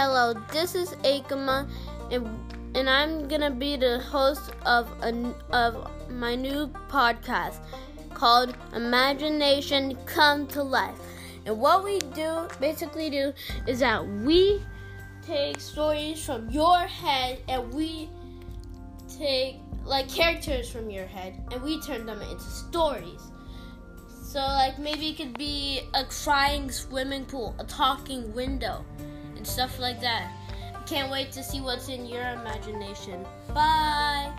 Hello, this is Akama, and and I'm gonna be the host of a of my new podcast called Imagination Come to Life. And what we do, basically do, is that we take stories from your head and we take like characters from your head and we turn them into stories. So like maybe it could be a crying swimming pool, a talking window, and stuff like that. Can't wait to see what's in your imagination. Bye.